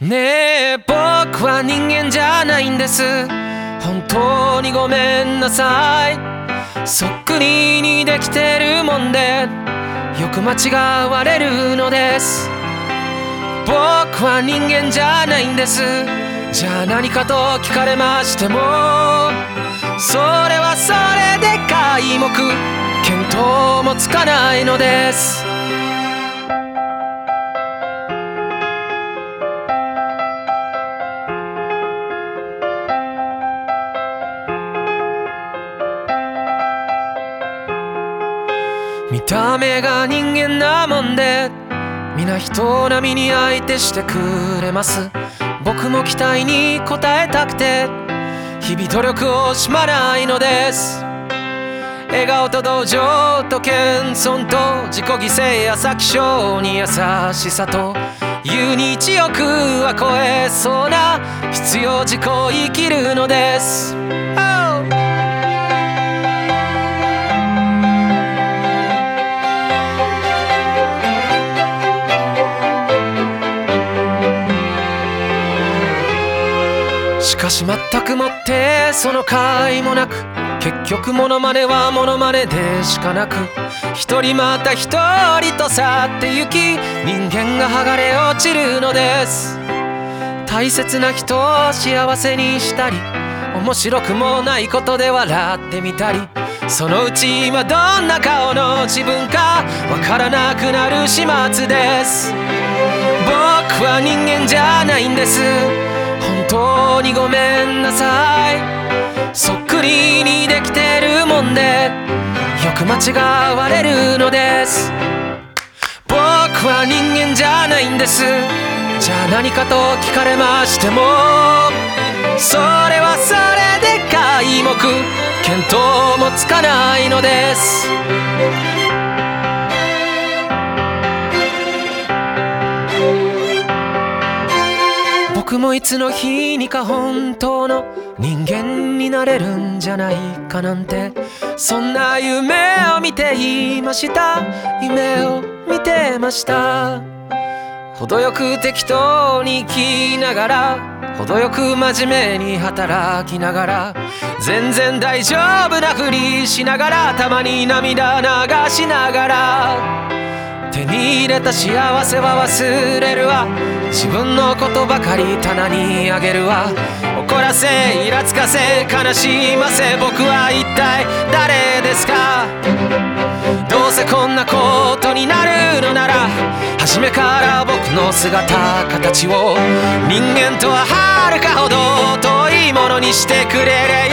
ねえ僕は人間じゃないんです。本当にごめんなさい。そっくりにできてるもんでよく間違われるのです。僕は人間じゃないんです。じゃあ何かと聞かれましても。それはそれで皆目。見当もつかないのです。見た目が人間なもんで皆人並みに相手してくれます。僕も期待に応えたくて日々努力を惜しまないのです。笑顔と同情と謙遜と自己犠牲や先性に優しさと言う日欲は超えそうな必要事項生きるのです、oh! しかし全くもってその甲斐もなく結局モノマネはモノマネでしかなく一人また一人と去ってゆき人間が剥がれ落ちるのです。大切な人を幸せにしたり面白くもないことで笑ってみたりそのうち今どんな顔の自分かわからなくなる始末です。僕は人間じゃないんです。当にごめんなさい。そっくりにできてるもんでよく間違われるのです。僕は人間じゃないんです。じゃあ何かと聞かれましても。それはそれで皆目。見当もつかないのです。僕もいつの日にか本当の人間になれるんじゃないかなんてそんな夢を見ていました。夢を見てました。程よく適当に生きながら程よく真面目に働きながら全然大丈夫なふりしながらたまに涙流しながら手に入れた幸せは忘れるわ。自分のことばかり棚にあげるわ。怒らせイラつかせ悲しませ僕は一体誰ですか？どうせこんなことになるのなら初めから僕の姿形を人間とははるかほど遠いものにしてくれり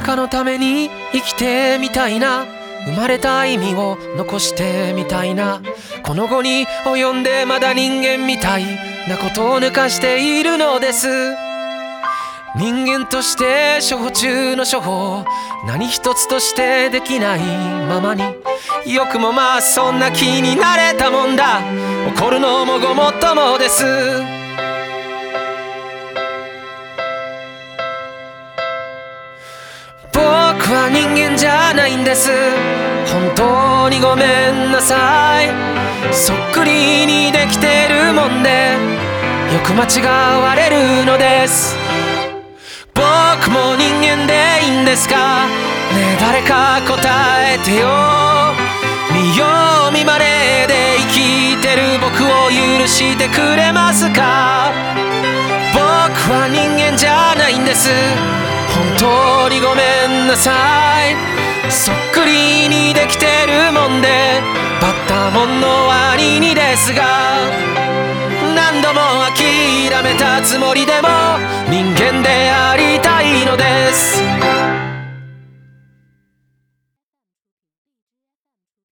かのために生きてみたいな。生まれた意味を残してみたいな。この後に及んでまだ人間みたいなことを抜かしているのです。人間として処方中の処方何一つとしてできないままに。よくもまあそんな気になれたもんだ。怒るのもごもっともです。ないんです。本当にごめんなさい。そっくりにできてるもんで。よく間違われるのです。僕も人間でいいんですか？ねえ誰か答えてよ。見よう見まねで生きてる僕を許してくれますか？僕は人間じゃないんです。本当にごめんなさい。そっくりにできてるもんでバッタモンの割にですが何度も諦めたつもりでも人間